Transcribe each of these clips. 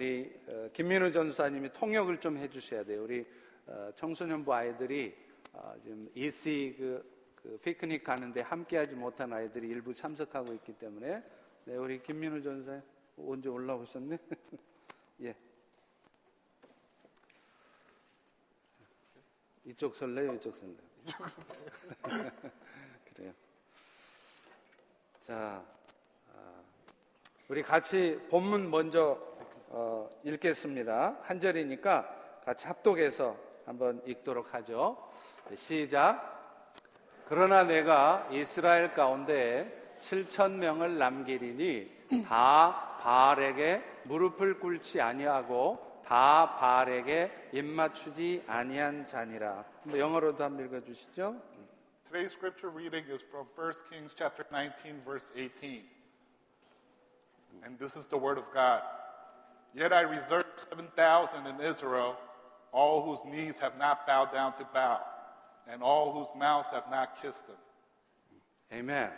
우리 어, 김민우 전사님이 통역을 좀 해주셔야 돼요. 우리 어, 청소년부 아이들이 어, 지금 EC 그, 그 피크닉 가는데 함께하지 못한 아이들이 일부 참석하고 있기 때문에 네, 우리 김민우 전사 언제 올라오셨네? 예. 이쪽 설레요, 이쪽 설레요. 그래요. 자, 아, 우리 같이 본문 먼저 어, 읽겠습니다. 한 절이니까 같이 합독해서 한번 읽도록 하죠. 네, 시작. 그러나 내가 이스라엘 가운데 7천 명을 남기리니 다 바알에게 무릎을 꿇지 아니하고 다 바알에게 입 맞추지 아니한 자니라. 영어로도 한번 읽어 주시죠. Today's scripture reading is from 1 Kings chapter 19 verse 18. And this is the word of God. Yet I reserved 7,000 in Israel, all whose knees have not bowed down to bow, and all whose mouths have not kissed him. 아멘.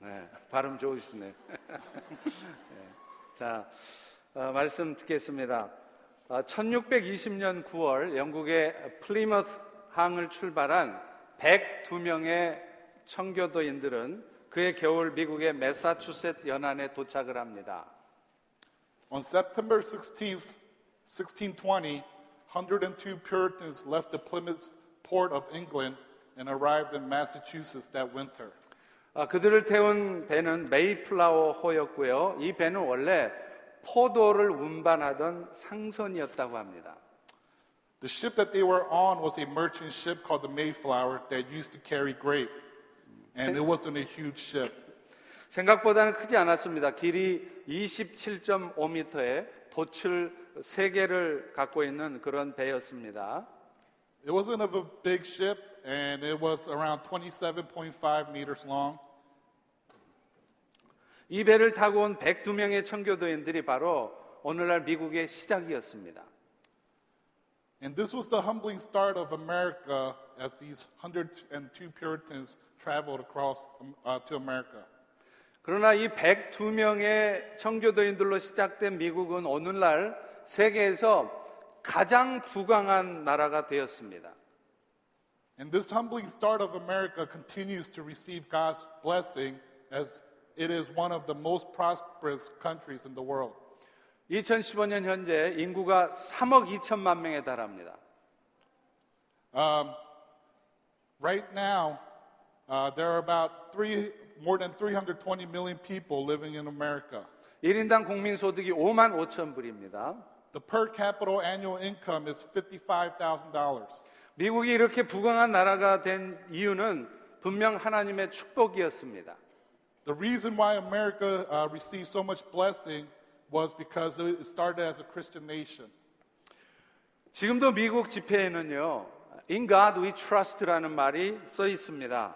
네, 발음 좋으시네. 네. 자, 어, 말씀 듣겠습니다. 어, 1620년 9월 영국의 플리머스 항을 출발한 102명의 청교도인들은 그의 겨울 미국의 매사추세트 연안에 도착을 합니다. On September 16th, 1620, 102 Puritans left the Plymouth port of England and arrived in Massachusetts that winter. 아, 그들을 태운 배는 메이플라워호였고요. 이 배는 원래 포도를 운반하던 상선이었다고 합니다. The ship that they were on was a merchant ship called the Mayflower that used to carry grapes. And it wasn't a huge ship. 생각보다는 크지 않았습니다. 길이 27.5m에 도출 3개를 갖고 있는 그런 배였습니다. It wasn't of a big ship, and it was around 27.5 meters long. 이 배를 타고 온 102명의 청교도인들이 바로 오늘날 미국의 시작이었습니다. And this was the humbling start of America as these 102 Puritans traveled across uh, to America. 그러나 이 102명의 청교도인들로 시작된 미국은 오늘날 세계에서 가장 부강한 나라가 되었습니다. And this humbling start of America continues to receive God's blessing as it is one of the most prosperous countries in the world. 2015년 현재 인구가 3억 2천만 명에 달합니다. Um, right now, uh, there are about three, more than 320 million people living in America. 1인당 국민 소득이 5만 5천 불입니다. The per capita annual income is $55,000. 미국이 이렇게 부강한 나라가 된 이유는 분명 하나님의 축복이었습니다. The reason why America uh, received so much blessing was because it started as a Christian nation. 지금도 미국 집회에는요, In God we trust라는 말이 써 있습니다.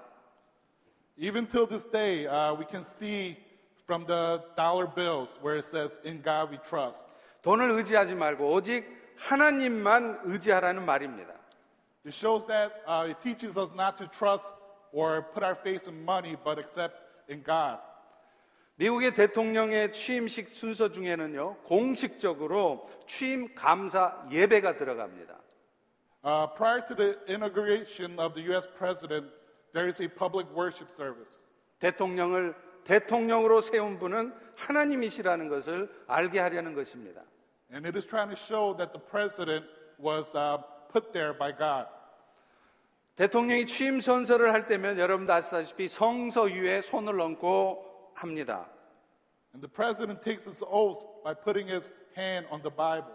Even till this day, uh, we can see from the dollar bills where it says, In God we trust. 돈을 의지하지 말고 오직 하나님만 의지하라는 말입니다. It shows that uh, it teaches us not to trust or put our faith in money, but accept in God. 미국의 대통령의 취임식 순서 중에는요, 공식적으로 취임 감사 예배가 들어갑니다. Uh, prior to the inauguration of the U.S. president, there is a public worship service. 대통령을 대통령으로 세운 분은 하나님이시라는 것을 알게 하려는 것입니다. And it is trying to show that the president was uh, put there by God. 대통령이 취임 선서를 할 때면 여러분도 아시다시피 성서 위에 손을 얹고 합니다. And the president takes his oath by putting his hand on the Bible.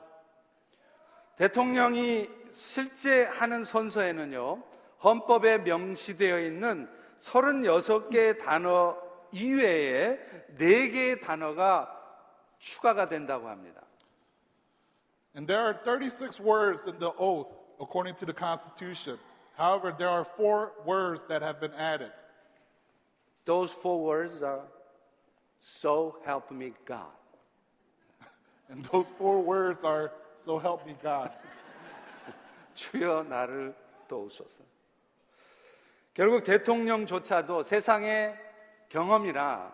대통령이 실제 하는 선서에는요, 헌법에 명시되어 있는 36개의 단어 이외에 4개의 단어가 추가가 된다고 합니다. And there are 36 words in the oath according to the Constitution. However, there are four words that have been added. Those four words are so help me God. And those four words are so help me God. 주여 나를 도우소서. 결국 대통령조차도 세상의 경험이나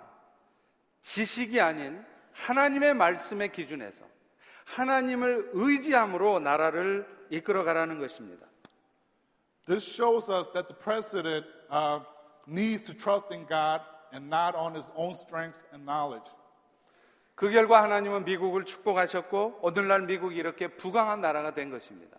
지식이 아닌 하나님의 말씀의 기준에서 하나님을 의지함으로 나라를 이끌어가라는 것입니다. This shows us that the president uh, needs to trust in God and not on his own strength and knowledge. 그 결과 하나님은 미국을 축복하셨고 오늘날 미국이 이렇게 부강한 나라가 된 것입니다.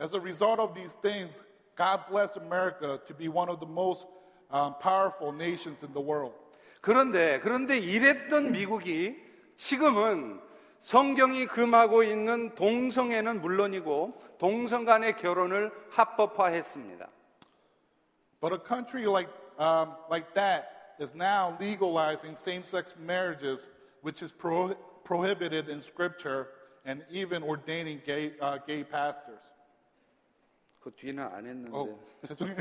As a result of these things, God blessed America to be one of the most um, powerful nations in the world. 그런데 그런데 이랬던 미국이 지금은 성경이 금하고 있는 동성애는 물론이고 동성 간의 결혼을 합법화했습니다. But a country like, um, like that is now legalizing same sex marriages, which is pro- prohibited in Scripture, and even ordaining gay, uh, gay pastors. 그 뒤는 안 했는데. Oh, 죄송해요.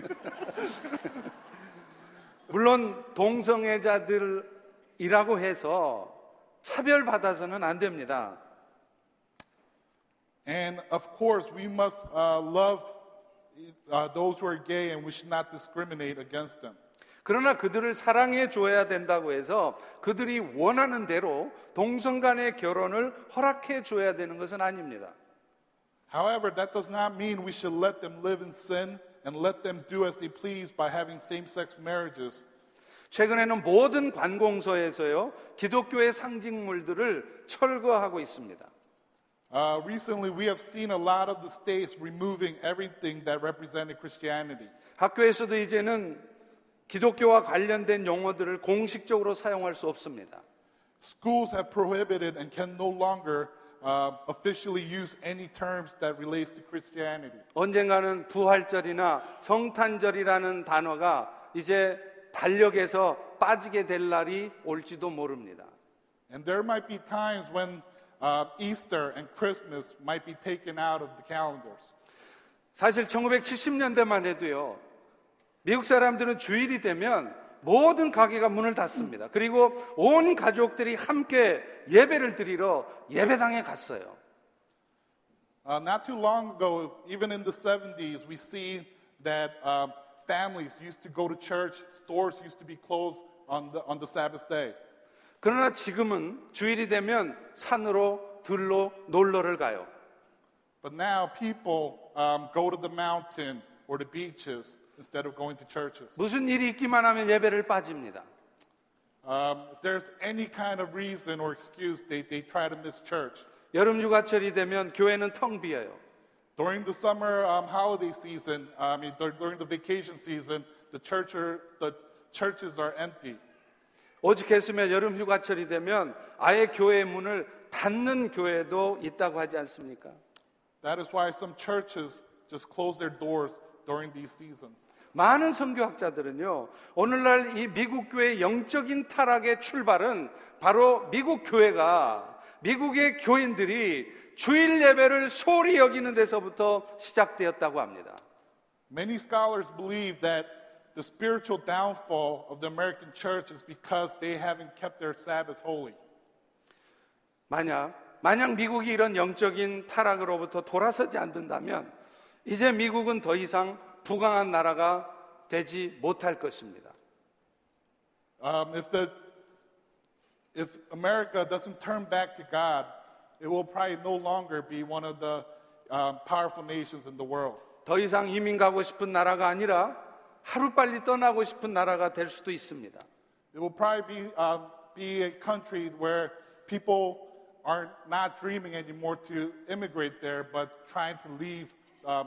물론 동성애자들이라고 해서 차별받아서는 안 됩니다. And of course, we must uh, love uh, those who are gay and we should not discriminate against them. 그러나 그들을 사랑해 줘야 된다고 해서 그들이 원하는 대로 동성 간의 결혼을 허락해 줘야 되는 것은 아닙니다. However, that does not mean we should let them live in sin and let them do as they please by having same sex marriages. 최근에는 모든 관공서에서요, 기독교의 상징물들을 철거하고 있습니다. Uh, recently, we have seen a lot of the states removing everything that represented Christianity. 학교에서도 이제는 기독교와 관련된 용어들을 공식적으로 사용할 수 없습니다. Schools have prohibited and can no longer uh, officially use any terms that relates to Christianity. 언젠가는 부활절이나 성탄절이라는 단어가 이제 달력에서 빠지게 될 날이 올지도 모릅니다. And there might be times when uh, Easter and Christmas might be taken out of the calendars. 사실 1970년대만 해도요, 미국 사람들은 주일이 되면 모든 가게가 문을 닫습니다. 그리고 온 가족들이 함께 예배를 드리러 예배당에 갔어요. Uh, not too long ago, even in the 70s, we see that uh, families used to go to church, stores used to be closed on the, on the Sabbath day. 그러나 지금은 주일이 되면 산으로 들로 놀러를 가요. But now people um, go to the mountain or the beaches instead of going to churches. 무슨 일이 있기만 하면 예배를 빠집니다. Um, if there's any kind of reason or excuse, they, they try to miss church. 여름 휴가철이 되면 교회는 텅 비어요. During the summer um, holiday season, I mean, dur- during the vacation season, the, church are, the churches are empty. 오죽했으면 여름 휴가철이 되면 아예 교회 문을 닫는 교회도 있다고 하지 않습니까? That is why some churches just close their doors during these seasons. 많은 선교학자들은요, 오늘날 이 미국 교회의 영적인 타락의 출발은 바로 미국 교회가, 미국의 교인들이 주일 예배를 소홀히 여기는 데서부터 시작되었다고 합니다. Many scholars believe that the spiritual downfall of the American church is because they haven't kept their Sabbath holy. 만약, 만약 미국이 이런 영적인 타락으로부터 돌아서지 않는다면, 이제 미국은 더 이상 부강한 나라가 되지 못할 것입니다. Um, if, the, if America doesn't turn back to God, it will probably no longer be one of the um, powerful nations in the world. 더 이상 이민 가고 싶은 나라가 아니라 하루빨리 떠나고 싶은 나라가 될 수도 있습니다. It will probably be, um, be a country where people are not dreaming anymore to immigrate there, but trying to leave um,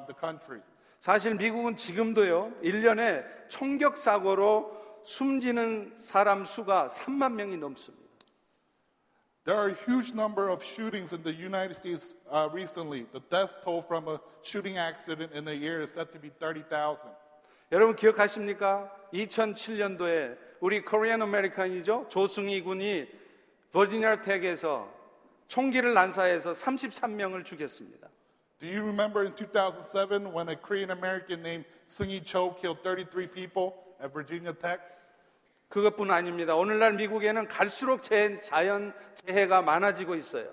the country. 사실 미국은 지금도요, 1년에 총격 사고로 숨지는 사람 수가 3만 명이 넘습니다. There are a huge number of shootings in the United States uh, recently. The death toll from a shooting accident in a year is said to be 30,000. 여러분 기억하십니까? 2007년도에 우리 코리안 아메리칸이죠. 조승희 군이 버지니아 텍에서 총기를 난사해서 33명을 죽였습니다. Do you remember in 2007 when a Korean American named Seung-hee Cho killed 33 people at Virginia Tech? 그것뿐 아닙니다. 오늘날 미국에는 갈수록 재, 자연 재해가 많아지고 있어요.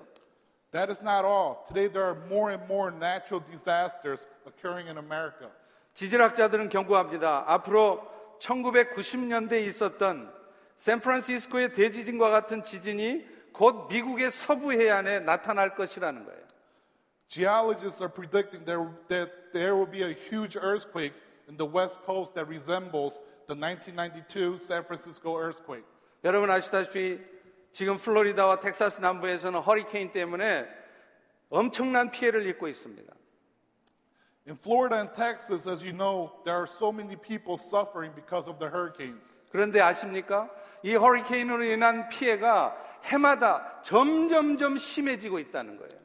That is not all. Today there are more and more natural disasters occurring in America. 지질학자들은 경고합니다. 앞으로 1990년대에 있었던 샌프란시스코의 대지진과 같은 지진이 곧 미국의 서부 해안에 나타날 것이라는 거예요. Geologists are predicting there, that there will be a huge earthquake in the west coast that resembles the 1992 San Francisco earthquake. 여러분 아시다시피 지금 플로리다와 텍사스 남부에서는 허리케인 때문에 엄청난 피해를 입고 있습니다. In Florida and Texas, as you know, there are so many people suffering because of the hurricanes. 그런데 아십니까? 이 허리케인으로 인한 피해가 해마다 점점점 심해지고 있다는 거예요.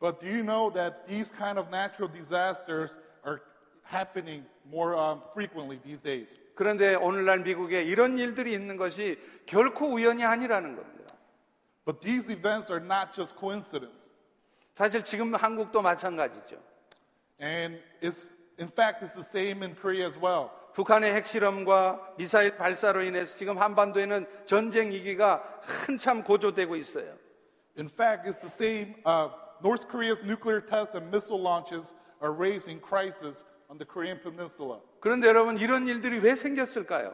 But do you know that these kind of natural disasters are happening more um, frequently these days? 그런데 오늘날 미국에 이런 일들이 있는 것이 결코 우연이 아니라는 겁니다. But these events are not just coincidence. 사실 지금 한국도 마찬가지죠. And it's, in fact, it's the same in Korea as well. 북한의 핵실험과 미사일 발사로 인해서 지금 한반도에는 전쟁 위기가 한참 고조되고 있어요. In fact, it's the same. Uh, North Korea's nuclear tests and missile launches are raising crisis on the Korean Peninsula. 그런데 여러분 이런 일들이 왜 생겼을까요?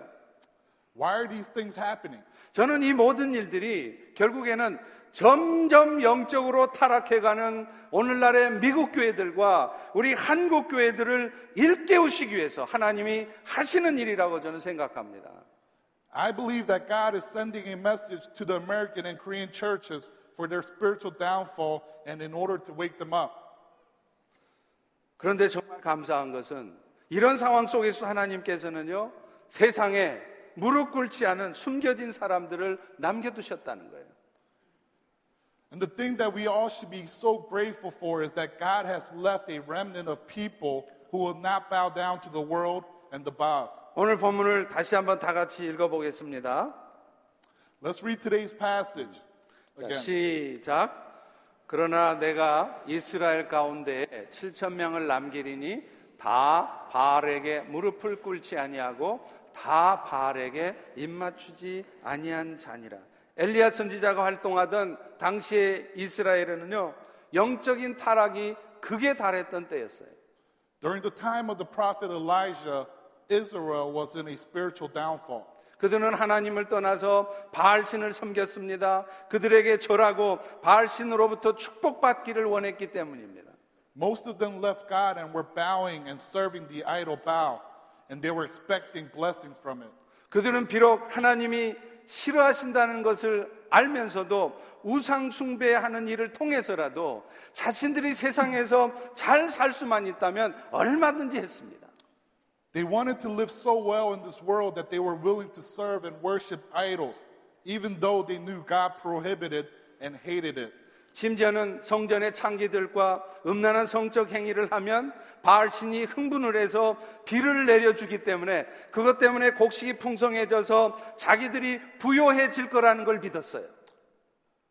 Why are these things happening? 저는 이 모든 일들이 결국에는 점점 영적으로 타락해가는 오늘날의 미국 교회들과 우리 한국 교회들을 일깨우시기 위해서 하나님이 하시는 일이라고 저는 생각합니다. I believe that God is sending a message to the American and Korean churches for their spiritual downfall and in order to wake them up. 그런데 정말 감사한 것은 이런 상황 속에서 하나님께서는요, 세상에 무릎 꿇지 않은 숨겨진 사람들을 남겨두셨다는 거예요. And the thing that we all should be so grateful for is that God has left a remnant of people who will not bow down to the world and the boss. 오늘 본문을 다시 한번 다 같이 읽어보겠습니다. Let's read today's passage 자. 시작. 그러나 내가 이스라엘 가운데 7천 명을 남기리니 다 바알에게 무릎을 꿇지 아니하고 다 바알에게 입맞추지 아니한 자니라. 엘리야 선지자가 활동하던 당시의 이스라엘에는요 영적인 타락이 극에 달했던 때였어요. During the time of the prophet Elijah, Israel was in a spiritual downfall. 그들은 하나님을 떠나서 바알신을 섬겼습니다. 그들에게 절하고 바알신으로부터 축복받기를 원했기 때문입니다. Most of them left God and were bowing and serving the idol Baal, and they were expecting blessings from it. 그들은 비록 하나님이 싫어하신다는 것을 알면서도 우상 숭배하는 일을 통해서라도 자신들이 세상에서 잘 살 수만 있다면 얼마든지 했습니다. They wanted to live so well in this world that they were willing to serve and worship idols, even though they knew God prohibited and hated it. 심지어는 성전의 창기들과 음란한 성적 행위를 하면 바알신이 흥분을 해서 비를 내려주기 때문에 그것 때문에 곡식이 풍성해져서 자기들이 부요해질 거라는 걸 믿었어요.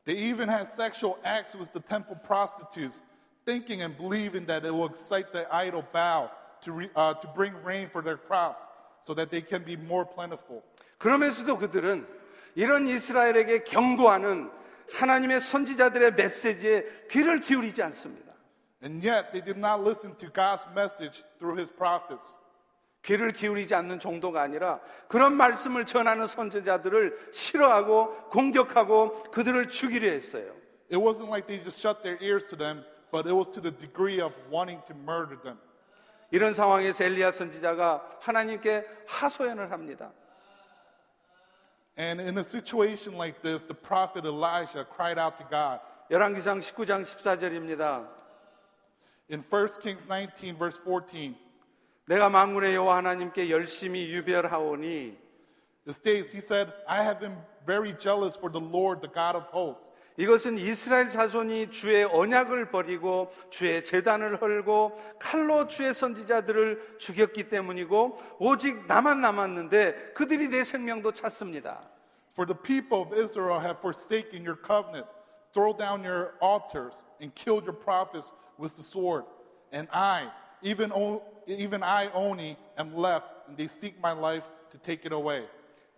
They even had sexual acts with the temple prostitutes, thinking and believing that it will excite the idol Baal To, re, uh, to bring rain for their crops so that they can be more plentiful. 그러면서도 그들은 이런 이스라엘에게 경고하는 하나님의 선지자들의 메시지에 귀를 기울이지 않습니다. And yet, they did not listen to God's message through his prophets. 귀를 기울이지 않는 정도가 아니라 그런 말씀을 전하는 선지자들을 싫어하고 공격하고 그들을 죽이려 했어요. It wasn't like they just shut their ears to them, but it was to the degree of wanting to murder them. 이런 상황에서 엘리야 선지자가 하나님께 하소연을 합니다. And in a situation like this, the prophet Elijah cried out to God. 열왕기상 19장 14절입니다. In 1 Kings 19, verse 14, 내가 만군의 여호와 하나님께 열심히 유별하오니 it states, He said, I have been very jealous for the Lord, the God of hosts. 이것은 이스라엘 자손이 주의 언약을 버리고 주의 재단을 헐고 칼로 주의 선지자들을 죽였기 때문이고 오직 나만 남았는데 그들이 내 생명도 찾습니다. For the people of Israel have forsaken your covenant, thrown down your altars, and killed your prophets with the sword. And I, even, even I only, am left, and they seek my life to take it away.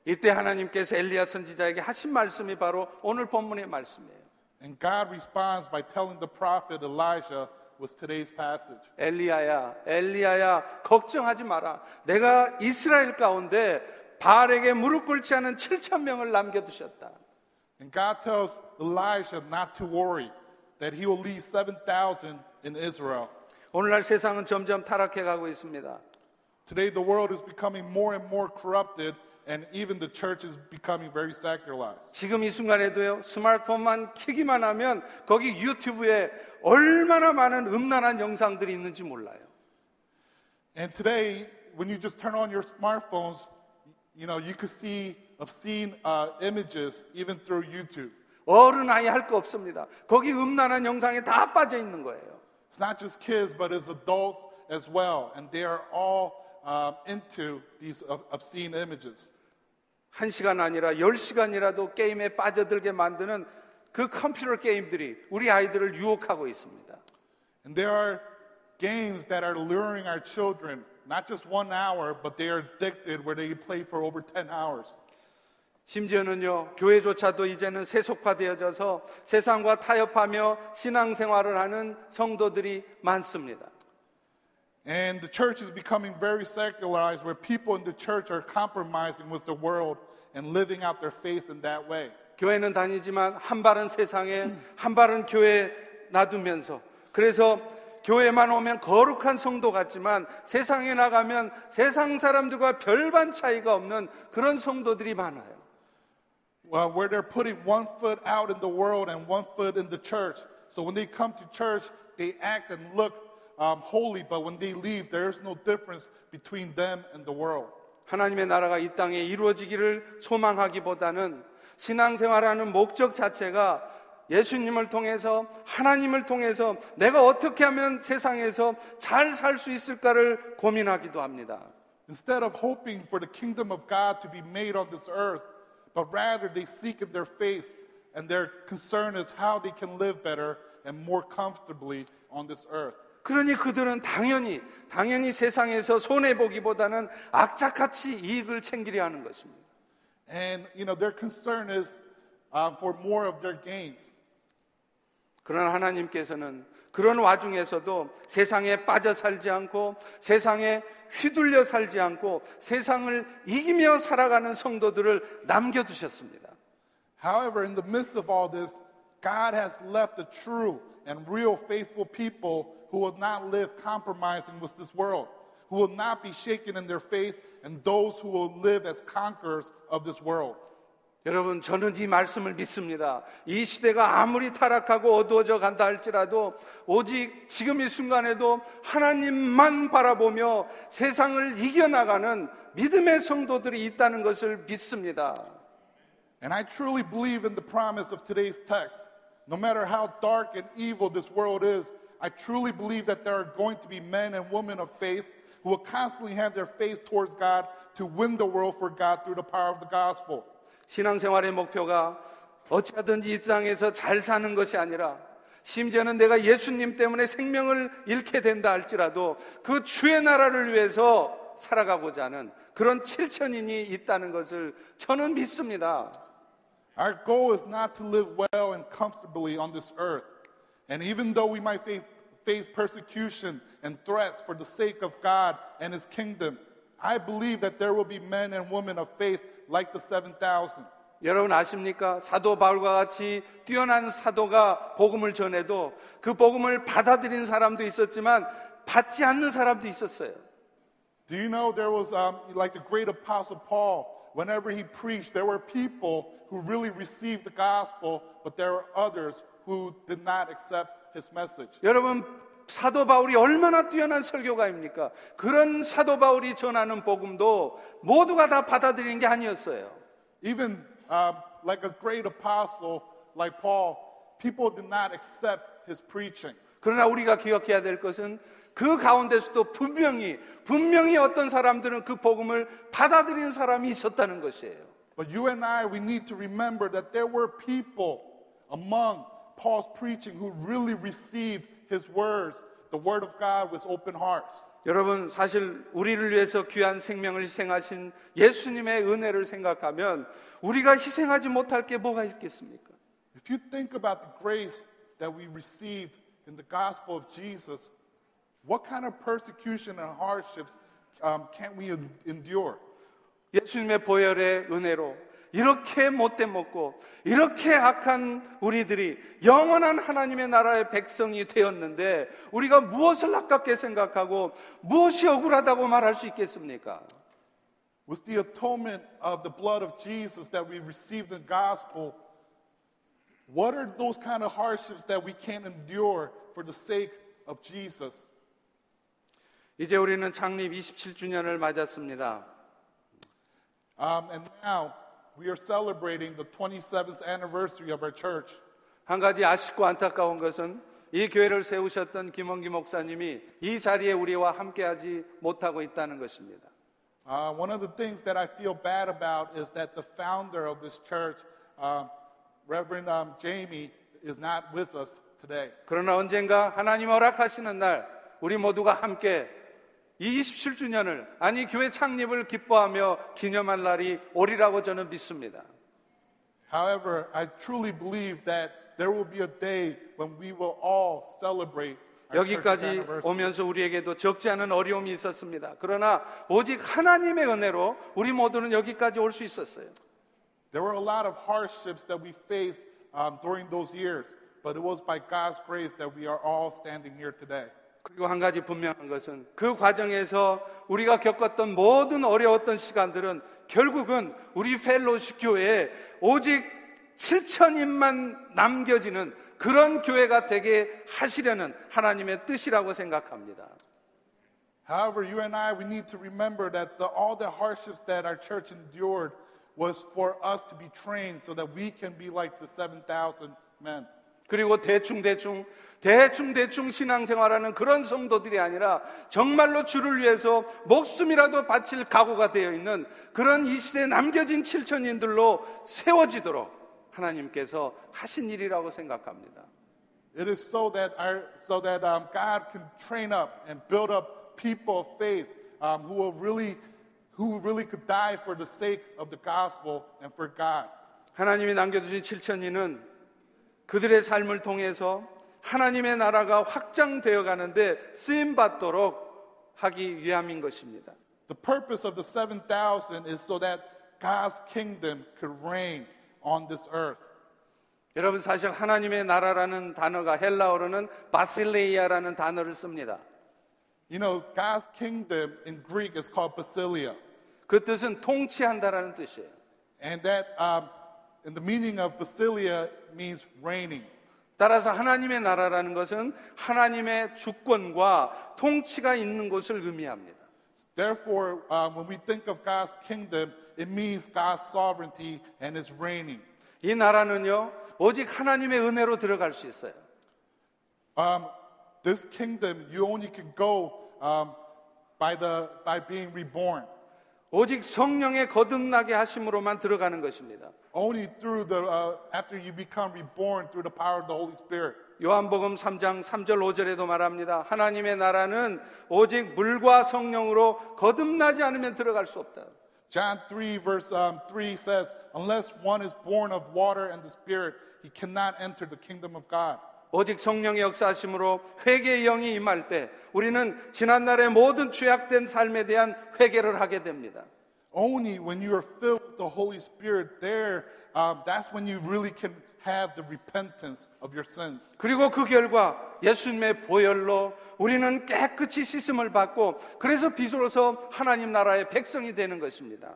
이때 하나님께서 엘리야 선지자에게 하신 말씀이 바로 오늘 본문의 말씀이에요. And God responds by telling the prophet Elijah was today's passage. 엘리야야, 엘리야야, 걱정하지 마라. 내가 이스라엘 가운데 바알에게 무릎 꿇지 않은 7천 명을 남겨두셨다. And God tells Elijah not to worry, that he will leave 7,000 in Israel. 오늘날 세상은 점점 타락해 가고 있습니다. Today, the world is becoming more and more corrupted, and even the church is becoming very secularized. 지금 이 순간에도요, 스마트폰만 키기만 하면 거기 유튜브에 얼마나 많은 음란한 영상들이 있는지 몰라요. And today, when you just turn on your smartphones, you know, you could see obscene uh, images even through YouTube. 어른 아이 할 거 없습니다. 거기 음란한 영상에 다 빠져 있는 거예요. It's not just kids, but it's adults as well, and they are all um, into these ob- obscene images. 한 시간 아니라 열 시간이라도 게임에 빠져들게 만드는 그 컴퓨터 게임들이 우리 아이들을 유혹하고 있습니다. And there are games that are luring our children, not just one hour, but they are addicted where they play for over 10 hours. 심지어는요, 교회조차도 이제는 세속화되어져서 세상과 타협하며 신앙생활을 하는 성도들이 많습니다. And the church is becoming very secularized where people in the church are compromising with the world and living out their faith in that way. 교회는 다니지만 한 발은 세상에, 한 발은 교회에 놔두면서 그래서 교회만 오면 거룩한 성도 같지만 세상에 나가면 세상 사람들과 별반 차이가 없는 그런 성도들이 많아요. Well, where they're putting one foot out in the world and one foot in the church. So when they come to church, they act and look um, holy, but when they leave, there's no difference between them and the world. 하나님의 나라가 이 땅에 이루어지기를 소망하기보다는 신앙생활하는 목적 자체가 예수님을 통해서 하나님을 통해서 내가 어떻게 하면 세상에서 잘 살 수 있을까를 고민하기도 합니다. Instead of hoping for the kingdom of God to be made on this earth, but rather they seek in their faith, and their concern is how they can live better and more comfortably on this earth. 그러니 그들은 당연히 당연히 세상에서 손해 보기보다는 악착같이 이익을 챙기려 하는 것입니다. And you know their concern is um, for more of their gains. 그러나 하나님께서는 그런 와중에서도 세상에 빠져 살지 않고 세상에 휘둘려 살지 않고 세상을 이기며 살아가는 성도들을 남겨두셨습니다. However, in the midst of all this, God has left the true and real faithful people who will not live compromising with this world, who will not be shaken in their faith, and those who will live as conquerors of this world. 여러분, 저는 이 말씀을 믿습니다. 이 시대가 아무리 타락하고 어두워져 간다 할지라도 오직 지금 이 순간에도 하나님만 바라보며 세상을 이겨나가는 믿음의 성도들이 있다는 것을 믿습니다. And I truly believe in the promise of today's text. No matter how dark and evil this world is, I truly believe that there are going to be men and women of faith who will constantly have their face towards God to win the world for God through the power of the gospel. 신앙생활의 목표가 어찌하든지 이 땅에서 잘 사는 것이 아니라 심지어는 내가 예수님 때문에 생명을 잃게 된다 할지라도 그 주의 나라를 위해서 살아가고자 하는 그런 7천인이 있다는 것을 저는 믿습니다. Our goal is not to live well and comfortably on this earth. And even though we might fa- face persecution and threats for the sake of God and His kingdom, I believe that there will be men and women of faith like the 7,000. 여러분 아십니까? 사도 바울과 같이 뛰어난 사도가 복음을 전해도 그 복음을 받아들인 사람도 있었지만 받지 않는 사람도 있었어요. Do you know there was, um, like the great apostle Paul, whenever he preached, there were people who really received the gospel, but there were others who did not accept his message. 여러분 사도 바울이 얼마나 뛰어난 설교가입니까? 그런 사도 바울이 전하는 복음도 모두가 다 받아들이는 게 아니었어요. Even um, like a great apostle like Paul, people did not accept his preaching. 그러나 우리가 기억해야 될 것은 그 가운데서도 분명히 분명히 어떤 사람들은 그 복음을 받아들이는 사람이 있었다는 것이에요. But you and I, we need to remember that there were people among Paul's preaching who really received his words, the word of God, with open hearts. 여러분 사실 우리를 위해서 귀한 생명을 희생하신 예수님의 은혜를 생각하면 우리가 희생하지 못할 게 뭐가 있겠습니까? If you think about the grace that we received in the gospel of Jesus, what kind of persecution and hardships um, can we en- endure? 예수님의 보혈의 은혜로 이렇게 못돼 먹고 이렇게 악한 우리들이 영원한 하나님의 나라의 백성이 되었는데 우리가 무엇을 아깝게 생각하고 무엇이 억울하다고 말할 수 있겠습니까? Was the atonement of the blood of Jesus that we received in the gospel? What are those kind of hardships that we can't endure for the sake of Jesus? 이제 우리는 창립 27주년을 맞았습니다. Um, and now we are celebrating the 27th anniversary of our church. 한 가지 아쉽고 안타까운 것은 이 교회를 세우셨던 김원기 목사님이 이 자리에 우리와 함께하지 못하고 있다는 것입니다. Uh, one of the things that I feel bad about is that the founder of this church, um, Reverend um, Jamie, is not with us today. 그러나 언젠가 하나님 허락하시는 날 우리 모두가 함께 이 27주년을 아니 교회 창립을 기뻐하며 기념할 날이 오리라고 저는 믿습니다. However, I truly believe that there will be a day when we will all celebrate 여기까지. 오면서 우리에게도 적지 않은 어려움이 있었습니다. 그러나 오직 하나님의 은혜로 우리 모두는 여기까지 올 수 있었어요. There were a lot of hardships that we faced um, during those years, but it was by God's grace that we are all standing here today. 그리고 한 가지 분명한 것은 그 과정에서 우리가 겪었던 모든 어려웠던 시간들은 결국은 우리 펠로시 교회에 오직 7천인만 남겨지는 그런 교회가 되게 하시려는 하나님의 뜻이라고 생각합니다. However, you and I, we need to remember that the, all the hardships that our church endured was for us to be trained so that we can be like the 7,000 men. 그리고 대충대충, 대충대충 신앙생활하는 그런 성도들이 아니라 정말로 주를 위해서 목숨이라도 바칠 각오가 되어 있는 그런 이 시대에 남겨진 칠천인들로 세워지도록 하나님께서 하신 일이라고 생각합니다. It is so that, our, so that um, God can train up and build up people of faith um, who will really, who really could die for the sake of the gospel and for God. 하나님이 남겨주신 칠천인은 그들의 삶을 통해서 하나님의 나라가 확장되어 가는데 쓰임 받도록 하기 위함인 것입니다. The purpose of the 7,000 is so that God's kingdom could reign on this earth. 여러분 사실 하나님의 나라라는 단어가 헬라어로는 바실레이아라는 단어를 씁니다. You know, God's kingdom in Greek is called basilia. 그 뜻은 통치한다라는 뜻이에요. And that, um, and the meaning of basilia means reigning. 따라서 하나님의 나라라는 것은 하나님의 주권과 통치가 있는 곳을 의미합니다. Therefore, um, when we think of God's kingdom, it means God's sovereignty and His reigning. 이 나라는요, 오직 하나님의 은혜로 들어갈 수 있어요. Um, this kingdom, you only can go um, by, the, by being reborn. 오직 성령의 거듭나게 하심으로만 들어가는 것입니다. Only through the, uh, after you become reborn through the power of the Holy Spirit. 요한복음 3장 3절 5절에도 말합니다. 하나님의 나라는 오직 물과 성령으로 거듭나지 않으면 들어갈 수 없다. John 3, verse um, 3 says, Unless one is born of water and the Spirit, he cannot enter the kingdom of God. 오직 성령의 역사하심으로 회개의 영이 임할 때 우리는 지난날의 모든 죄악된 삶에 대한 회개를 하게 됩니다. Only when you are filled with the Holy Spirit, there, um, that's when you really can have the repentance of your sins. 그리고 그 결과 예수님의 보혈로 우리는 깨끗이 씻음을 받고 그래서 비로소 하나님 나라의 백성이 되는 것입니다.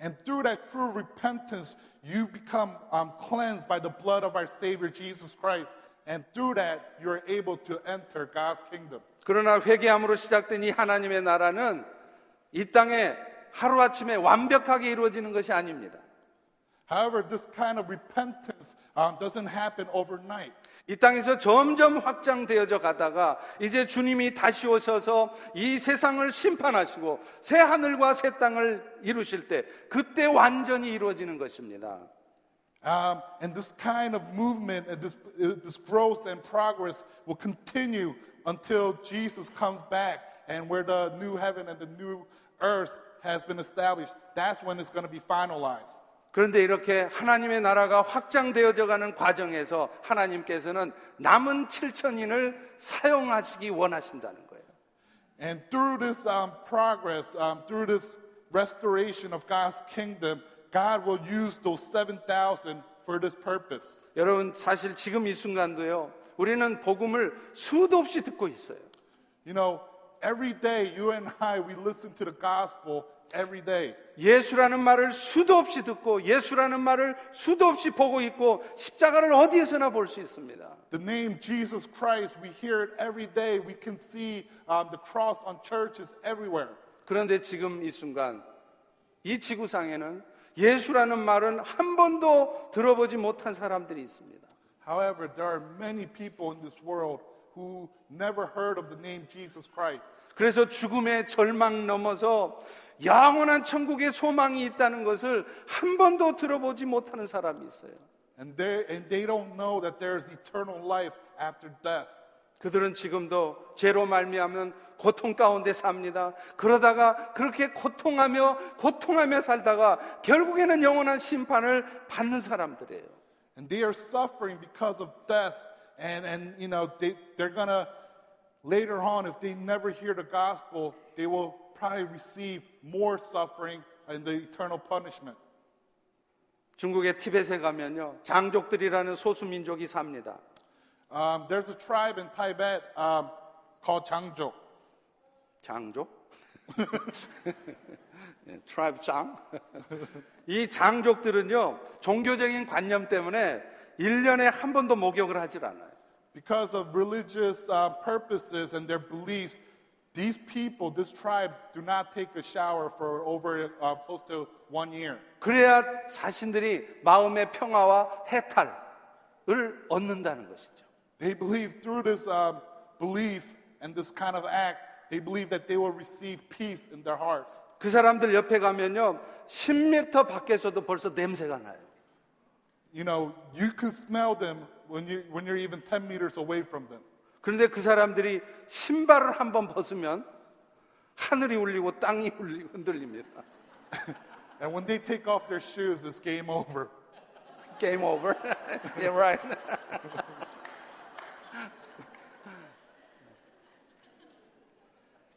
And through that true repentance, you become um, cleansed by the blood of our Savior Jesus Christ. And through that, you're able to enter God's kingdom. 그러나 회개함으로 시작된 이 하나님의 나라는 이 땅에 하루아침에 완벽하게 이루어지는 것이 아닙니다. However, this kind of repentance um, doesn't happen overnight. 이 땅에서 점점 확장되어져 가다가 이제 주님이 다시 오셔서 이 세상을 심판하시고 새 하늘과 새 땅을 이루실 때 그때 완전히 이루어지는 것입니다. Um, and this kind of movement and this, uh, this growth and progress will continue until Jesus comes back and where the new heaven and the new earth has been established. That's when it's going to be finalized. 그런데 이렇게 하나님의 나라가 확장되어져 가는 과정에서 하나님께서는 남은 7천인을 사용하시기 원하신다는 거예요. And through this um, progress, um, through this restoration of God's kingdom, God will use those 7,000 for this purpose. 여러분 사실 지금 이 순간도요. 우리는 복음을 수도 없이 듣고 있어요. You know, every day you and I, we listen to the gospel every day. 예수라는 말을 수도 없이 듣고 예수라는 말을 수도 없이 보고 있고 십자가를 어디에서나 볼 수 있습니다. The name Jesus Christ, we hear it every day. We can see um, the cross on churches everywhere. 그런데 지금 이 순간 이 지구상에는 예수라는 말은 한 번도 들어보지 못한 사람들이 있습니다. However, there are many people in this world who never heard of the name Jesus Christ. 그래서 죽음의 절망 넘어서 영원한 천국의 소망이 있다는 것을 한 번도 들어보지 못하는 사람이 있어요. And they, and they don't know that there's eternal life after death. 그들은 지금도 죄로 말미암은 고통 가운데 삽니다. 그러다가 그렇게 고통하며 고통하며 살다가 결국에는 영원한 심판을 받는 사람들이에요. And they are suffering because of death. And, and you know, they, they're to, later on, if they never hear the gospel, they will probably receive more suffering and the eternal punishment. 중국의 티벳에 가면요. 장족들이라는 소수 민족이 삽니다. Um, there's a tribe in Tibet um, called Changjok. 장족? 네, 트라이브 장. 이 장족들은요. 종교적인 관념 때문에 1년에 한 번도 목욕을 하질 않아요. Because of religious uh, purposes and their beliefs, these people, this tribe, do not take a shower for over uh, close to one year. 그래야 자신들이 마음의 평화와 해탈을 얻는다는 것이죠. They believe through this um, belief and this kind of act, they believe that they will receive peace in their hearts. 그 사람들 옆에 가면요. 10m 밖에서도 벌써 냄새가 나요. You know, you could smell them when, you, when you're even 10 meters away from them. 그런데 그 사람들이 신발을 한번 벗으면 하늘이 울리고 땅이 울리고 흔들립니다. And when they take off their shoes, it's game over. Game over. yeah, right.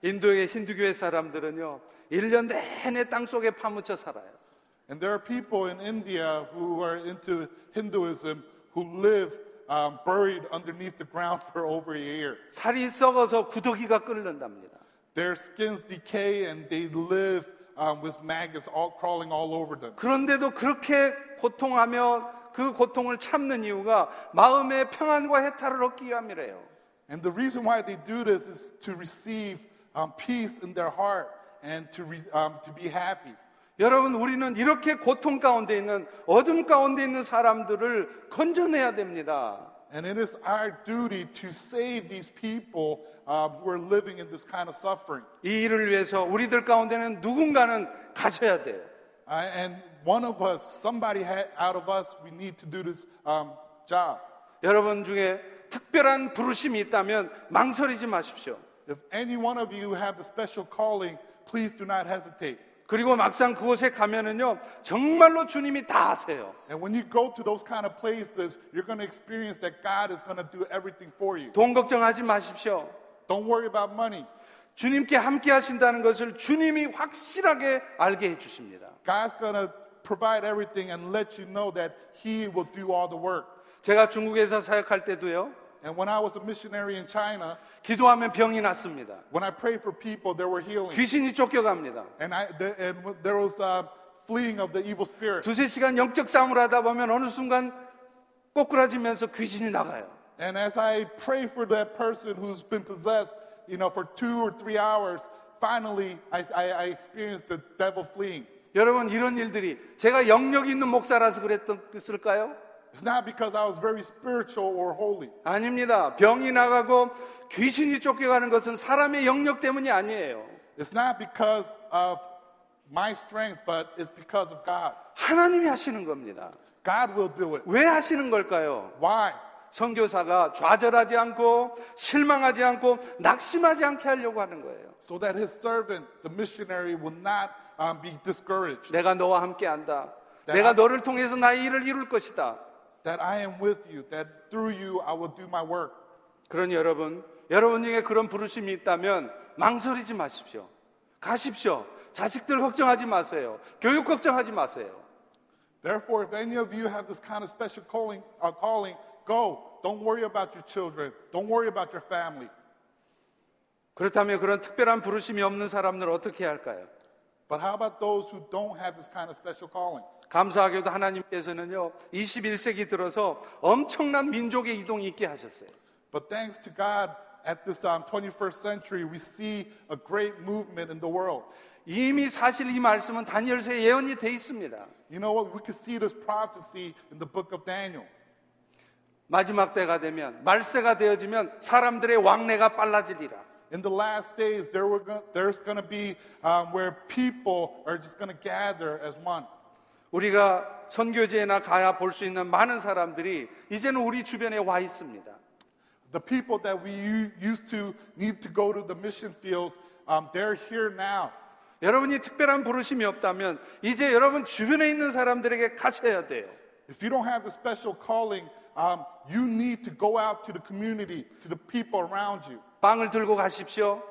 인도의 힌두교의 사람들은요, 1년 내내 땅 속에 파묻혀 살아요. And there are people in India who are into Hinduism who live um, buried underneath the ground for over a year. 살이 썩어서 구더기가 끓는답니다. Their skins decay and they live um, with maggots all crawling all over them. 그런데도 그렇게 고통하며 그 고통을 참는 이유가 마음의 평안과 해탈을 얻기 위함이래요. And the reason why they do this is to receive um, peace in their heart and to, re, um, to be happy. 여러분, 우리는 이렇게 고통 가운데 있는 어둠 가운데 있는 사람들을 건져내야 됩니다. And it is our duty to save these people um, who are living in this kind of suffering. 이 일을 위해서 우리들 가운데는 누군가는 가져야 돼요. Uh, and one of us, somebody ha- out of us, we need to do this um, job. 여러분 중에 특별한 부르심이 있다면 망설이지 마십시오. If any one of you have the special calling, please do not hesitate. 그리고 막상 그곳에 가면은요, 정말로 주님이 다 하세요. And when you go to those kind of places, you're going to experience that God is going to do everything for you. 돈 걱정하지 마십시오. Don't worry about money. 주님께 함께 하신다는 것을 주님이 확실하게 알게 해 주십니다. God's going to provide everything and let you know that He will do all the work. 제가 중국에서 사역할 때도요, And when I was a missionary in China, 기도하면 병이 났습니다. when I prayed for people, there were healing. 귀신이 쫓겨갑니다. And, I, the, and w- there was uh, fleeing of the evil spirit. 두세 시간 영적 싸움을 하다 보면 어느 순간 꼬꾸라지면서 귀신이 나가요. And as I pray for that person who's been possessed, you know, for two or three hours, finally I, I, I experienced the devil fleeing. 여러분 이런 일들이 제가 영역 있는 목사라서 그랬을까요? It's not because I was very spiritual or holy. 아닙니다. 병이 나가고 귀신이 쫓겨가는 것은 사람의 영역 때문이 아니에요. It's not because of my strength, but it's because of God. 하나님이 하시는 겁니다. God will do it. 왜 하시는 걸까요? Why? 선교사가 좌절하지 않고 실망하지 않고 낙심하지 않게 하려고 하는 거예요. So that his servant, the missionary, will not um, be discouraged. 내가 너와 함께 한다. 네. 내가 너를 통해서 나의 일을 이룰 것이다. That I am with you, that through you I will do my work. 그러니 여러분, 여러분 중에 그런 부르심이 있다면 망설이지 마십시오. 가십시오. 자식들 걱정하지 마세요. 교육 걱정하지 마세요. Therefore, if any of you have this kind of special calling, uh, calling, go. Don't worry about your children. Don't worry about your family. 그렇다면 그런 특별한 부르심이 없는 사람들 어떻게 할까요? But how about those who don't have this kind of special calling? 감사하게도 하나님께서는요, 21세기 들어서 엄청난 민족의 이동이 있게 하셨어요. But thanks to God, at this um, 21st century, we see a great movement in the world. 이미 사실 이 말씀은 다니엘서에 예언이 돼 있습니다. You know what? We could see this prophecy in the book of Daniel. 마지막 때가 되면 말세가 되어지면 사람들의 왕래가 빨라지리라. In the last days, there were go- there's going to be um, where people are just going to gather as one. 우리가 선교지에나 가야 볼 수 있는 많은 사람들이 이제는 우리 주변에 와 있습니다. The people that we u- used to need to go to the mission fields, um, they're here now. 여러분이 특별한 부르심이 없다면 이제 여러분 주변에 있는 사람들에게 가셔야 돼요. If you don't have the special calling, um, you need to go out to the community, to the people around you. 빵을 들고 가십시오.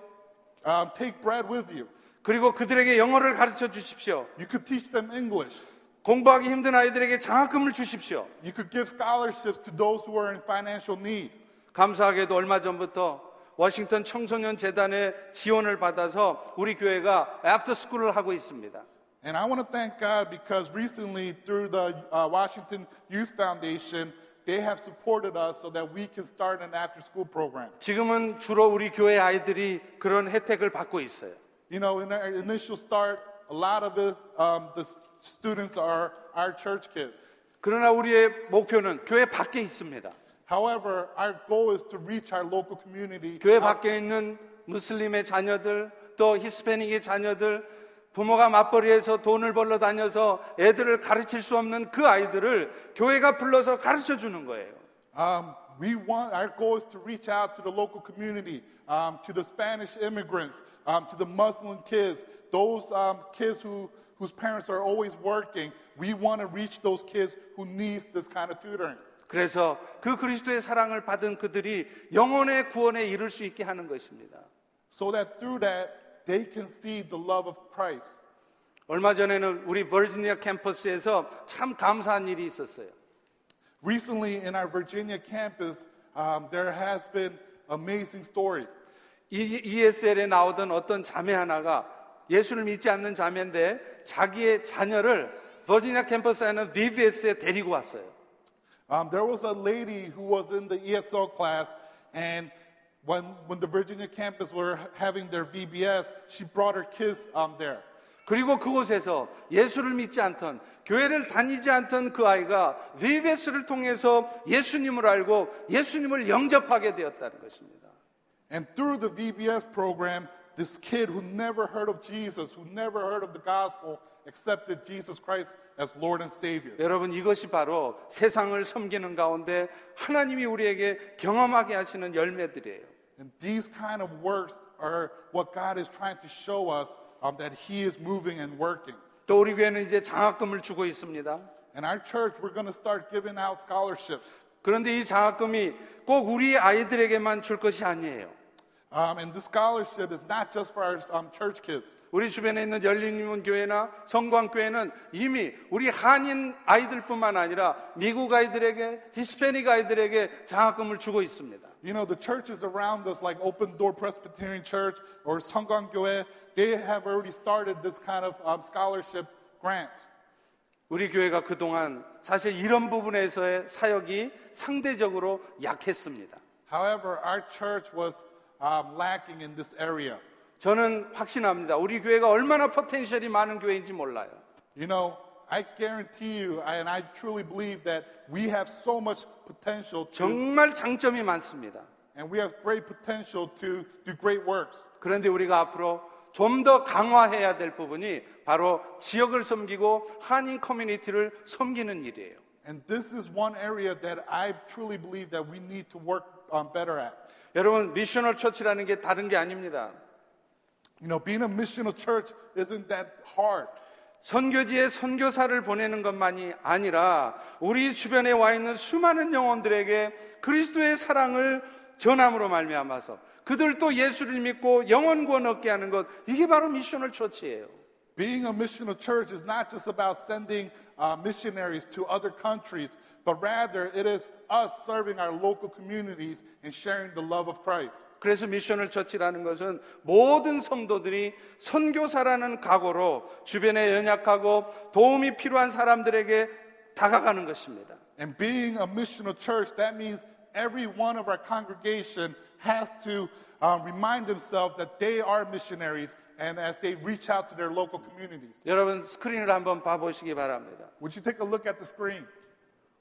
Um, take bread with you. 그리고 그들에게 영어를 가르쳐 주십시오. You could teach them English. 공부하기 힘든 아이들에게 장학금을 주십시오. You could give scholarships to those who are in financial need. 감사하게도 얼마 전부터 워싱턴 청소년 재단의 지원을 받아서 우리 교회가 애프터 스쿨을 하고 있습니다. And I want to thank God because recently, through the uh, Washington Youth Foundation, they have supported us so that we can start an after school program. 지금은 주로 우리 교회 아이들이 그런 혜택을 받고 있어요. You know, in our initial start, a lot of it, um, the s- students are our church kids. 그러나 우리의 목표는 교회 밖에 있습니다. However, our goal is to reach our local community. 교회 밖에 있는 무슬림의 자녀들, 또 히스패닉의 자녀들, 부모가 맞벌이해서 돈을 벌러 다녀서 애들을 가르칠 수 없는 그 아이들을 교회가 불러서 가르쳐 주는 거예요. Um, we want our goal is to reach out to the local community, um, to the Spanish immigrants, um, to the Muslim kids, those um, kids who whose parents are always working. We want to reach those kids who needs this kind of tutoring. 그래서 그 그리스도의 사랑을 받은 그들이 영혼의 구원에 이를 수 있게 하는 것입니다. so that through that they can see the love of Christ. 얼마 전에는 우리 버지니아 캠퍼스에서 참 감사한 일이 있었어요. Recently, in our Virginia campus, um, there has been amazing story. 이- ESL에 나오던 어떤 자매 하나가 예수를 믿지 않는 자매인데 자기의 자녀를 버지니아 캠퍼스에 있는 VBS에 데리고 왔어요. Um, there was a lady who was in the ESL class, and when, when the Virginia campus were having their VBS, she brought her kids um, there. 그리고 그곳에서 예수를 믿지 않던 교회를 다니지 않던 그 아이가 VBS를 통해서 예수님을 알고 예수님을 영접하게 되었다는 것입니다. And through the VBS program, this kid who never heard of Jesus, who never heard of the gospel, accepted Jesus Christ as Lord and Savior. 여러분 이것이 바로 세상을 섬기는 가운데 하나님이 우리에게 경험하게 하시는 열매들이에요. And these kind of works are what God is trying to show us um, that He is moving and working. 또 우리 교회는 이제 장학금을 주고 있습니다. In our church, we're going to start giving out scholarships. 그런데 이 장학금이 꼭 우리 아이들에게만 줄 것이 아니에요. Um, and this scholarship is not just for our um, church kids. 우리 주변에 있는 열린문 교회나 성광교회는 이미 우리 한인 아이들뿐만 아니라 미국 아이들에게 히스패닉 아이들에게 장학금을 주고 있습니다. You know, the churches around us, like Open Door Presbyterian Church or Sangwangyoe, they have already started this kind of um, scholarship grants. 우리 교회가 그동안 사실 이런 부분에서의 사역이 상대적으로 약했습니다. However, our church was um, lacking in this area. 저는 확신합니다. 우리 교회가 얼마나 포텐셜이 많은 교회인지 몰라요. You know, I guarantee you, I- and I truly believe that we have so much potential to, 정말 장점이 많습니다. and we have great potential to do great works. 그런데 우리가 앞으로 좀 더 강화해야 될 부분이 바로 지역을 섬기고 한인 커뮤니티를 섬기는 일이에요. And this is one area that I truly believe that we need to work um, better at. 여러분 미셔널 처치라는 게 다른 게 아닙니다. You know, being a missional church isn't that hard. 선교지에 선교사를 보내는 것만이 아니라 우리 주변에 와 있는 수많은 영혼들에게 그리스도의 사랑을 전함으로 말미암아서 그들도 예수를 믿고 영원 구원 얻게 하는 것 이게 바로 미셔널 처치예요. Being a missional church is not just about sending uh, missionaries to other countries, but rather it is us serving our local communities and sharing the love of Christ. 그래서 미션을 처치라는 것은 모든 성도들이 선교사라는 각오로 주변에 연약하고 도움이 필요한 사람들에게 다가가는 것입니다. And being a missional church, that means every one of our congregation has to um, remind themselves that they are missionaries and as they reach out to their local communities. 여러분 스크린을 한번 봐보시기 바랍니다. Would you take a look at the screen?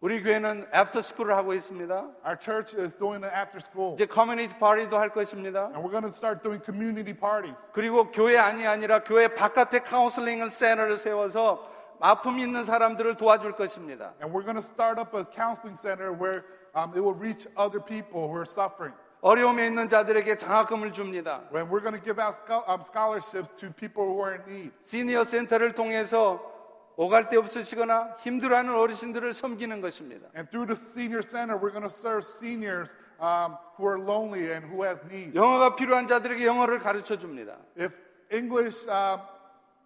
우리 교회는 애프터 스쿨을 하고 있습니다. Our church is doing an after school, 이제 커뮤니티 파티도 할 것입니다. and we're going to start doing community parties. 그리고 교회 안이 아니라 교회 바깥에 카운슬링 센터를 세워서 아픔 있는 사람들을 도와줄 것입니다. And we're going to start up a counseling center where um, it will reach other people who are suffering. 어려움에 있는 자들에게 장학금을 줍니다. When we're going to give out scho- um, scholarships to people who are in need. 시니어 센터를 통해서 오갈 데 없으시거나 힘들어하는 어르신들을 섬기는 것입니다. And through the senior center, we're going to serve seniors um, who are lonely and who has needs. 영어가 필요한 자들에게 영어를 가르쳐 줍니다. If English um,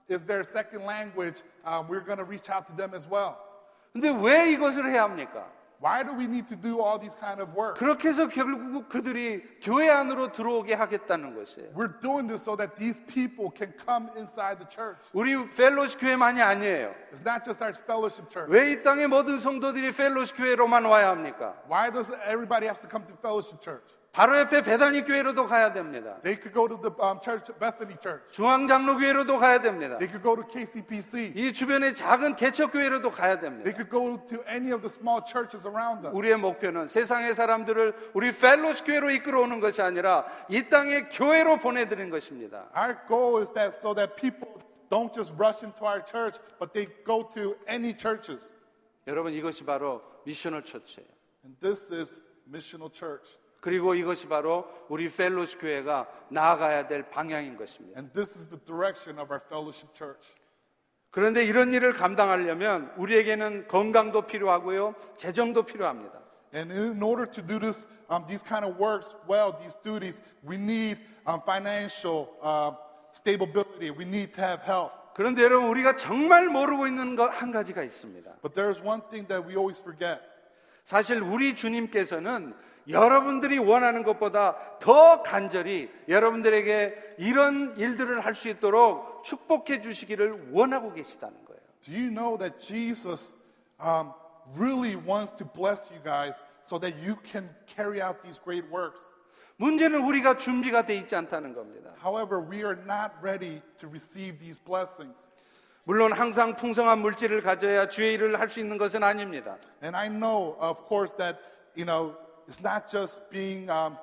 is their second language, um, we're going to reach out to them as well. 근데 왜 이것을 해야 합니까? Why do we need to do all these kind of work? 그렇게 해서 결국 그들이 교회 안으로 들어오게 하겠다는 것이에요. We're doing this so that these people can come inside the church. 우리 펠로시 교회만이 아니에요. It's not just our fellowship church. 왜 이 땅의 모든 성도들이 펠로시 교회로만 와야 합니까? Why does everybody have to come to fellowship church? 바로 옆에 배단위 교회로도 가야 됩니다. They could go to the um, church, Bethany Church. 중앙장로교회로도 가야 됩니다. They could go to KCPC. 이 주변의 작은 개척교회로도 가야 They 됩니다. could go to any of the small churches around us. 우리의 목표는 세상의 사람들을 우리 펠로시 교회로 이끌어오는 것이 아니라 이 땅의 교회로 보내드리는 것입니다. Our goal is that so that people don't just rush into our church, but they go to any churches. 여러분 이것이 바로 미셔널 처치예요. And this is missional church. 그리고 이것이 바로 우리 펠로시 교회가 나아가야 될 방향인 것입니다. And this is the direction of our fellowship church. 그런데 이런 일을 감당하려면 우리에게는 건강도 필요하고요, 재정도 필요합니다. And in order to do this, um, these kind of works well, these duties, we need um, financial uh, stability. We need to have health. 그런데 여러분 우리가 정말 모르고 있는 것 한 가지가 있습니다. But there's one thing that we always forget. 사실 우리 주님께서는 여러분들이 원하는 것보다 더 간절히 여러분들에게 이런 일들을 할 수 있도록 축복해 주시기를 원하고 계시다는 거예요. Do you know that Jesus um, really wants to bless you guys so that you can carry out these great works? 문제는 우리가 준비가 돼 있지 않다는 겁니다. However, we are not ready to receive these blessings. 물론 항상 풍성한 물질을 가져야 주의 일을 할 수 있는 것은 아닙니다. And I know, of course, that you know it's not just being um,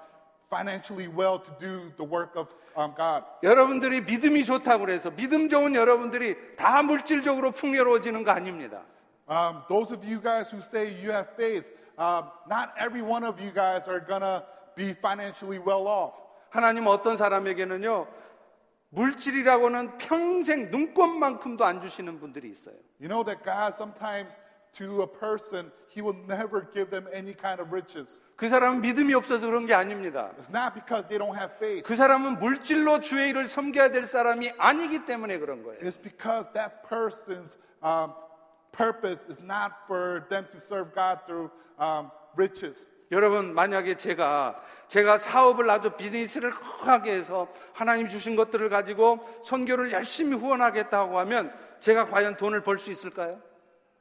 financially well to do the work of um, God. 여러분들이 믿음이 좋다고 그래서 믿음 좋은 여러분들이 다 물질적으로 풍요로워지는 거 아닙니다. Um, those of you guys who say you have faith, um, not every one of you guys are gonna be financially well off. 하나님 어떤 사람에게는요, 물질이라고는 평생 눈꽃만큼도 안 주시는 분들이 있어요. You know that God sometimes to a person He will never give them any kind of riches. 그 사람은 믿음이 없어서 그런 게 아닙니다. It's not because they don't have faith. 그 사람은 물질로 주의 일을 섬겨야 될 사람이 아니기 때문에 그런 거예요. It's because that person's um, purpose is not for them to serve God through um, riches. 여러분 만약에 제가 제가 사업을 아주 비즈니스를 크게 해서 하나님 주신 것들을 가지고 선교를 열심히 후원하겠다고 하면 제가 과연 돈을 벌 수 있을까요?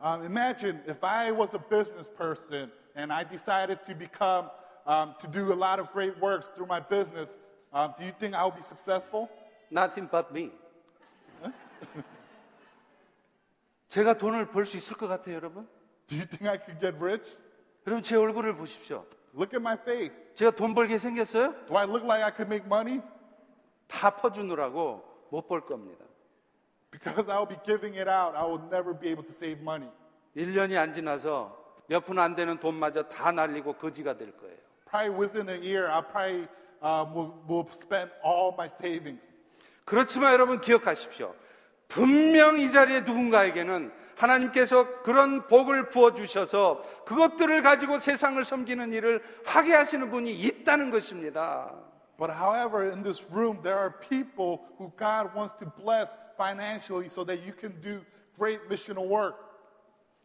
Um, imagine if I was a business person and I decided to become um, to do a lot of great works through my business. Um, do you think I will be successful? Nothing but me. 제가 돈을 벌 수 있을 것 같아요, 여러분? Do you think I could get rich? 여러분 제 얼굴을 보십시오. Look at my face. 제가 돈 벌게 생겼어요? Do I look like I could make money? 다 퍼주느라고 못 벌 겁니다. Because I will be giving it out, I will never be able to save money. 1년이 안 지나서 몇 푼 안 되는 돈마저 다 날리고 거지가 될 거예요. Probably within a year, I probably um, will, will spend all my savings. 그렇지만 여러분 기억하십시오. 분명 이 자리에 누군가에게는 하나님께서 그런 복을 부어 주셔서 그것들을 가지고 세상을 섬기는 일을 하게 하시는 분이 있다는 것입니다. But however, in this room, there are people who God wants to bless financially so that you can do great missional work.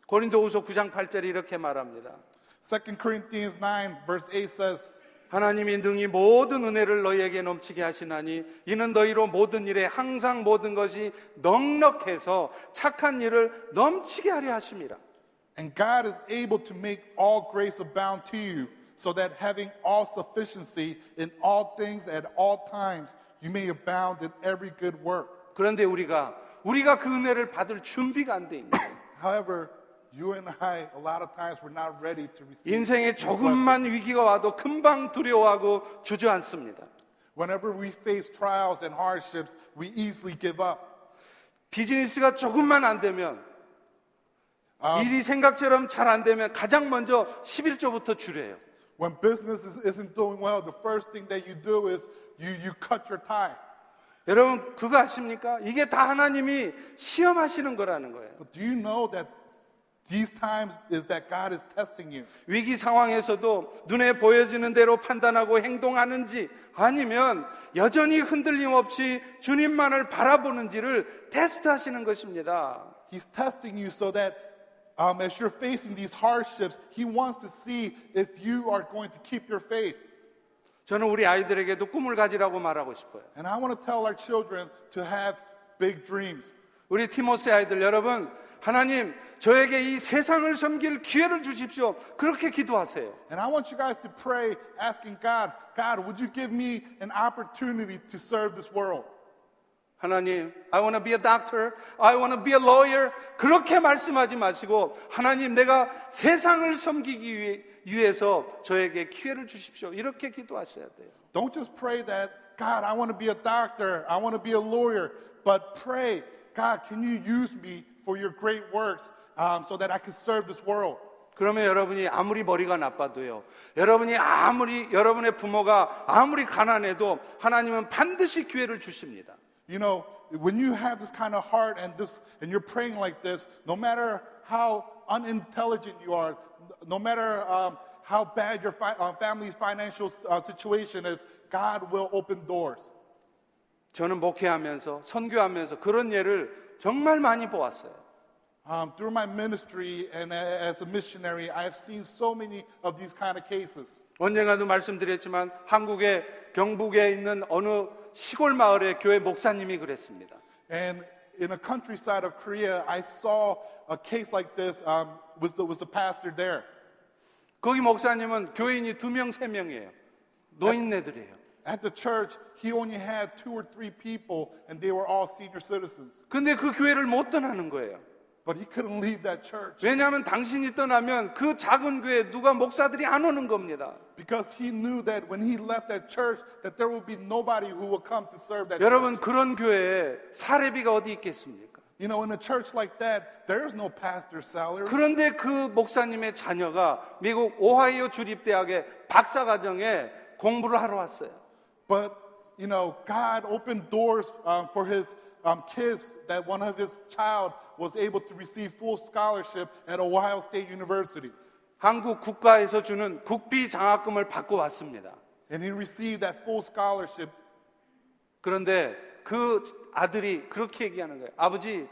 고린도후서 9장 8절이 이렇게 말합니다. 2 Corinthians 9, verse 8 says, 하나님이 능히 모든 은혜를 너희에게 넘치게 하시나니 이는 너희로 모든 일에 항상 모든 것이 넉넉해서 착한 일을 넘치게 하려 하심이라. And God is able to make all grace abound to you, so that having all sufficiency in all things at all times, you may abound in every good work. 그런데 우리가 우리가 그 은혜를 받을 준비가 안 돼 있는 거예요. However, you and I, a lot of times, we're not ready to receive. 인생에 조금만 위기가 와도 금방 두려워하고 주저앉습니다. Whenever we face trials and hardships, we easily give up. 비즈니스가 조금만 안 되면 Um, 일이 생각처럼 잘 안 되면 가장 먼저 11조부터 줄여요. when business is, isn't doing well, the first thing that you do is you, you cut your tie. 여러분 그거 아십니까? 이게 다 하나님이 시험하시는 거라는 거예요. But do you know that these times is that God is testing you? 위기 상황에서도 눈에 보여지는 대로 판단하고 행동하는지 아니면 여전히 흔들림 없이 주님만을 바라보는지를 테스트하시는 것입니다. He's testing you so that um, as you're facing these hardships, He wants to see if you are going to keep your faith. 저는 우리 아이들에게도 꿈을 가지라고 말하고 싶어요. And I want to tell our children to have big dreams. 우리 티모스 아이들 여러분, 하나님 저에게 이 세상을 섬길 기회를 주십시오. 그렇게 기도하세요. And I want you guys to pray, asking God, God, would you give me an opportunity to serve this world? 하나님, I want to be a doctor, I want to be a lawyer. 그렇게 말씀하지 마시고, 하나님, 내가 세상을 섬기기 위해, 위해서 저에게 기회를 주십시오. 이렇게 기도하셔야 돼요. Don't just pray that, God, I want to be a doctor, I want to be a lawyer, but pray, God, can you use me for your great works um, so that I can serve this world? 그러면 여러분이 아무리 머리가 나빠도요, 여러분이 아무리, 여러분의 부모가 아무리 가난해도 하나님은 반드시 기회를 주십니다. You know, when you have this kind of heart and this, and you're praying like this, no matter how unintelligent you are, no matter um, how bad your fi- uh, family's financial uh, situation is, God will open doors. 저는 목회하면서, 선교하면서 그런 예를 정말 많이 보았어요. Um, through my ministry and a- as a missionary, I have seen so many of these kind of cases. 언젠가도 말씀드렸지만 한국의 경북에 있는 어느 시골 마을의 교회 목사님이 그랬습니다. And in a countryside of Korea, I saw a case like this. Um, was the was the pastor there? 거기 목사님은 교인이 두 명, 세 명이에요. 노인네들이에요. At the church, he only had two or three people, and they were all senior citizens. 근데 그 교회를 못 떠나는 거예요. But he couldn't leave that church 왜냐하면 당신이 떠나면 그 작은 교회에 누가 목사들이 안 오는 겁니다. because he knew that when he left that church, that there would be nobody who would come to serve that church. 여러분 그런 교회에 사례비가 어디 있겠습니까? You know, in a church like that, there's no pastor's salary. 그런데 그 목사님의 자녀가 미국 오하이오 주립대학의 박사 과정에 공부를 하러 왔어요. But you know, God opened doors um, for his um, kids that one of his child was able to receive full scholarship at Ohio State University, 한국 국가에서 주는 국비 장학금을 받고 왔습니다. and he received that full scholarship. 그런데 그 아들이 그렇게 얘기하는 거예요. 아버지,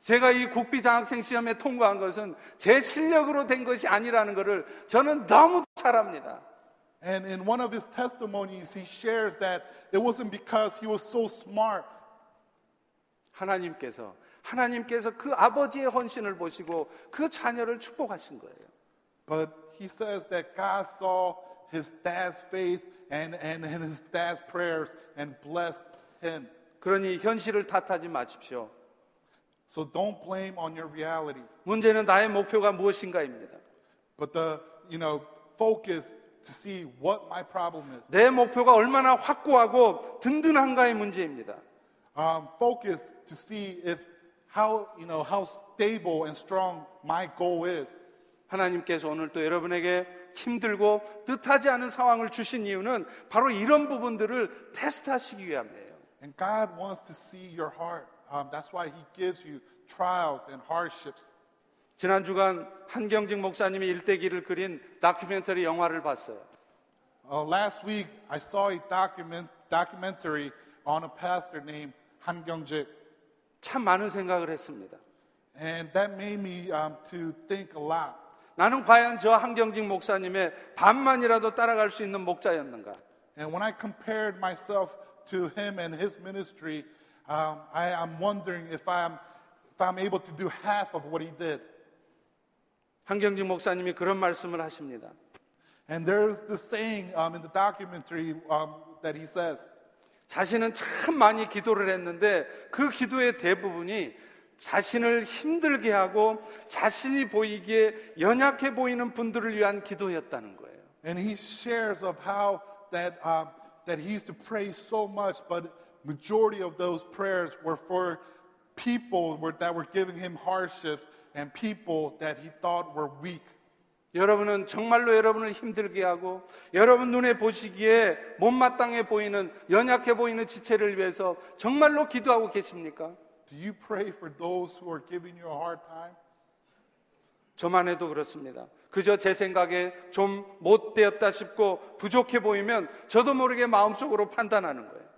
제가 이 국비 장학생 시험에 통과한 것은 제 실력으로 된 것이 아니라는 것을 저는 너무 잘 압니다. And in one of his testimonies, he shares that it wasn't because he was so smart, 하나님께서 하나님께서 그 아버지의 헌신을 보시고 그 자녀를 축복하신 거예요. but he says that God saw his dad's faith and, and, and his dad's prayers and blessed him. 그러니 현실을 탓하지 마십시오. So don't blame on your reality. 문제는 나의 목표가 무엇인가입니다. But the, you know, focus to see what my problem is. 내 목표가 얼마나 확고하고 든든한가의 문제입니다. Um, focus to see if how, you know, how stable and strong my goal is. 하나님께서 오늘 또 여러분에게 힘들고 뜻하지 않은 상황을 주신 이유는 바로 이런 부분들을 테스트하시기 위함이에요. And God wants to see your heart. Um, that's why He gives you trials and hardships. 지난 주간 한경직 목사님이 일대기를 그린 다큐멘터리 영화를 봤어요. Uh, last week, I saw a document, documentary on a pastor named Han Kyung-jik. 참 많은 생각을 했습니다. And that made me um, to think a lot. 나는 과연 저 한경직 목사님의 반만이라도 따라갈 수 있는 목자였는가? And when I compared myself to him and his ministry, um, I, I'm wondering if I'm, if I'm able to do half of what he did. 한경직 목사님이 그런 말씀을 하십니다. And there's this saying um, in the documentary um, that he says, 자신은 참 많이 기도를 했는데 그 기도의 대부분이 자신을 힘들게 하고 자신이 보이기에 연약해 보이는 분들을 위한 기도였다는 거예요. and he shares of how that, um, that he used to pray so much, but majority of those prayers were for people were, that were giving him hardships and people that he thought were weak. 여러분은 정말로 여러분을 힘들게 하고 여러분 눈에 보시기에 못마땅해 보이는 연약해 보이는 지체를 위해서 정말로 기도하고 계십니까? Do you pray for those who are giving you a hard time? 저만 해도 그렇습니다. 그저 제 생각에 좀 못되었다 싶고 부족해 보이면 저도 모르게 마음속으로 판단하는 거예요.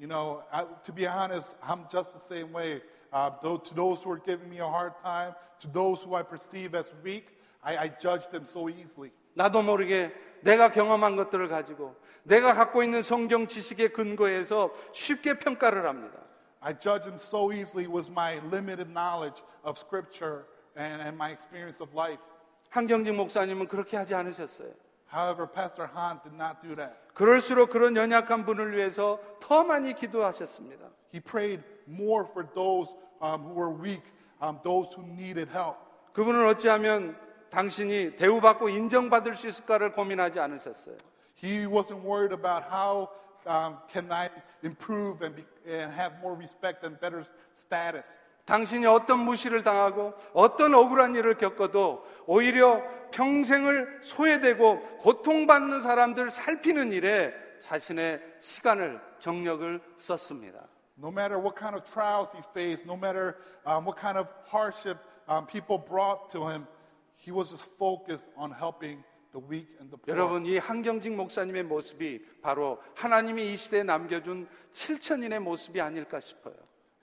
You know, to be honest, I'm just the same way. Uh, to those who are giving me a hard time, to those who I perceive as weak, I, I judge them so easily. 나도 모르게 내가 경험한 것들을 가지고 내가 갖고 있는 성경 지식에 근거해서 쉽게 평가를 합니다. I judge them so easily with my limited knowledge of Scripture and, and my experience of life. 한경직 목사님은 그렇게 하지 않으셨어요. However, Pastor Han did not do that. 그럴수록 그런 연약한 분을 위해서 더 많이 기도하셨습니다. He prayed more for those um, who were weak, um, those who needed help. 그분은 어찌하면 당신이 대우받고 인정받을 수 있을까를 고민하지 않으셨어요. He wasn't worried about how um, can I improve and, be, and have more respect and better status. 당신이 어떤 무시를 당하고 어떤 억울한 일을 겪어도 오히려 평생을 소외되고 고통받는 사람들 살피는 일에 자신의 시간을 정력을 썼습니다. No matter what kind of trials he faced, no matter um, what kind of hardship um, people brought to him, he was just focused on helping the weak and the poor. 여러분 이 한경직 목사님의 모습이 바로 하나님이 이 시대에 남겨준 7천인의 모습이 아닐까 싶어요.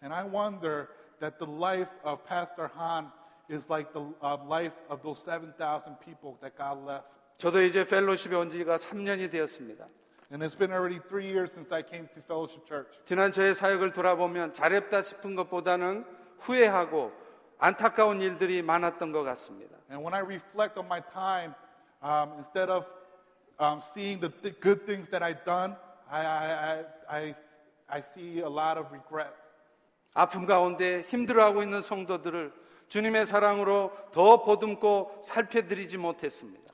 And I wonder that the life of Pastor Han is like the uh, life of those 7,000 people that God left. 저도 이제 펠로십에 온 지가 3년이 되었습니다. And it's been already three years since I came to Fellowship Church. 지난 저의 사역을 돌아보면 잘했다 싶은 것보다는 후회하고 안타까운 일들이 많았던 것 같습니다. And when I reflect on my time, um, instead of um, seeing the th- good things that I've done, I, I, I, I, I see a lot of regrets. 아픔 가운데 힘들어하고 있는 성도들을 주님의 사랑으로 더 보듬고 살펴드리지 못했습니다.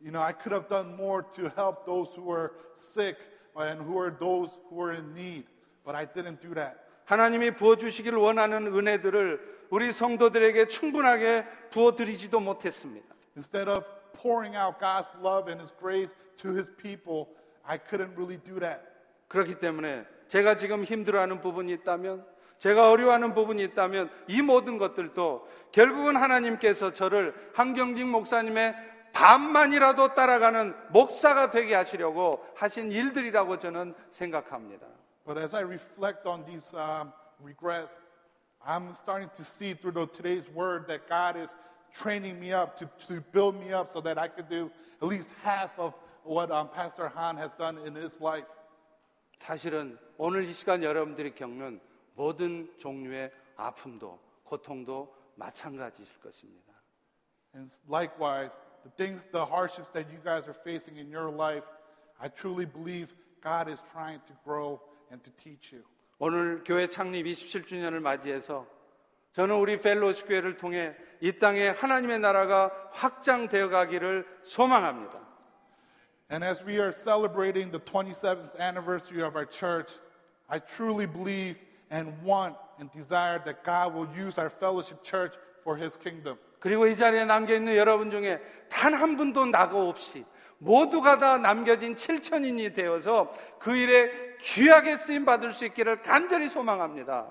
You know, I could have done more to help those who were sick and who are those who are in need, but I didn't do that. 하나님이 부어주시기를 원하는 은혜들을 우리 성도들에게 충분하게 부어드리지도 못했습니다. Instead of pouring out God's love and His grace to His people, I couldn't really do that. 그렇기 때문에 제가 지금 힘들어하는 부분이 있다면 제가 어려워하는 부분이 있다면 이 모든 것들도 결국은 하나님께서 저를 한경직 목사님의 반만이라도 따라가는 목사가 되게 하시려고 하신 일들이라고 저는 생각합니다. But as I reflect on these um, regrets, I'm starting to see through the, today's word that God is training me up to, to build me up so that I could do at least half of what um, Pastor Han has done in his life. 사실은 오늘 이 시간 여러분들이 겪는 모든 종류의 아픔도 고통도 마찬가지실 것입니다. And likewise, the things, the hardships that you guys are facing in your life, I truly believe God is trying to grow and to teach you. 오늘 교회 창립 27주년을 맞이해서 저는 우리 펠로시 교회를 통해 이 땅에 하나님의 나라가 확장되어 가기를 소망합니다. And as we are celebrating the 27th anniversary of our church, I truly believe and want and desire that God will use our fellowship church for his kingdom. 그리고 이 자리에 남겨 있는 여러분 중에 단 한 분도 낙오 없이 모두가 다 남겨진 7천인이 되어서 그 일에 귀하게 쓰임 받을 수 있기를 간절히 소망합니다.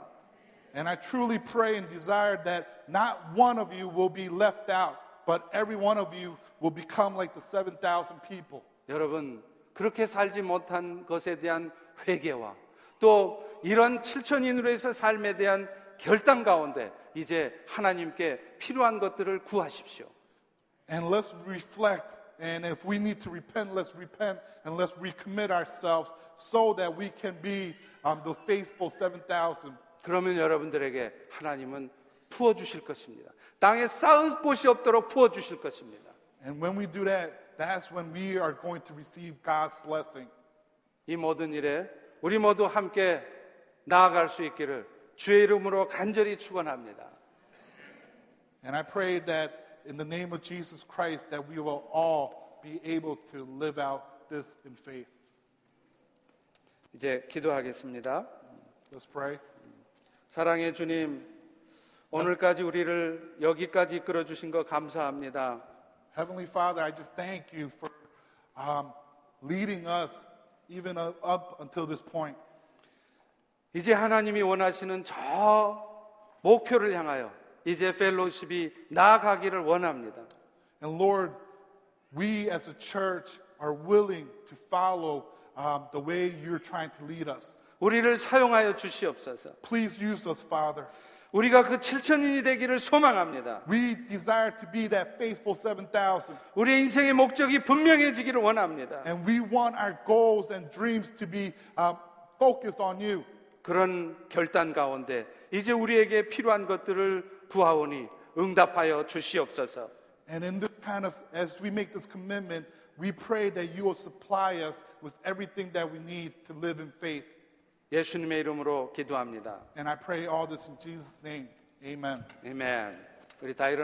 And I truly pray and desire that not one of you will be left out, but every one of you will become like the 7,000 people. 여러분 그렇게 살지 못한 것에 대한 회개와 또 이런 7천인으로 해서 삶에 대한 결단 가운데 이제 하나님께 필요한 것들을 구하십시오. And let's reflect. And if we need to repent, let's repent and let's recommit ourselves so that we can be um, the faithful 7,000. 그러면 여러분들에게 하나님은 부어 주실 것입니다. 땅에 쌓을 곳이 없도록 부어 주실 것입니다. And when we do that, that's when we are going to receive God's blessing. 이 모든 일에 우리 모두 함께 나아갈 수 있기를 주의 이름으로 간절히 축원합니다. And I pray that in the name of Jesus Christ that we will all be able to live out this in faith. 이제 기도하겠습니다. Let's pray. 사랑의 주님, 오늘까지 우리를 여기까지 이끌어 주신 거 감사합니다. Heavenly Father, I just thank you for um, leading us even up, up until this point. 이제 하나님이 원하시는 저 목표를 향하여 이제 펠로십이 나아가기를 원합니다. And Lord, we as a church are willing to follow um, the way you're trying to lead us. 우리를 사용하여 주시옵소서. Please use us, Father. 우리가 그 7천인이 되기를 소망합니다. We desire to be that faithful 7,000. 우리의 인생의 목적이 분명해지기를 원합니다. And we want our goals and dreams to be um, focused on you. 그런 결단 가운데 이제 우리에게 필요한 것들을 구하오니 응답하여 주시옵소서. And in this kind of, as we make this commitment, we pray that you will supply us with everything that we need to live in faith. 예수님의 이름으로 기도합니다. And I pray all this in Jesus' name. Amen. 아멘. 우리 다 일어나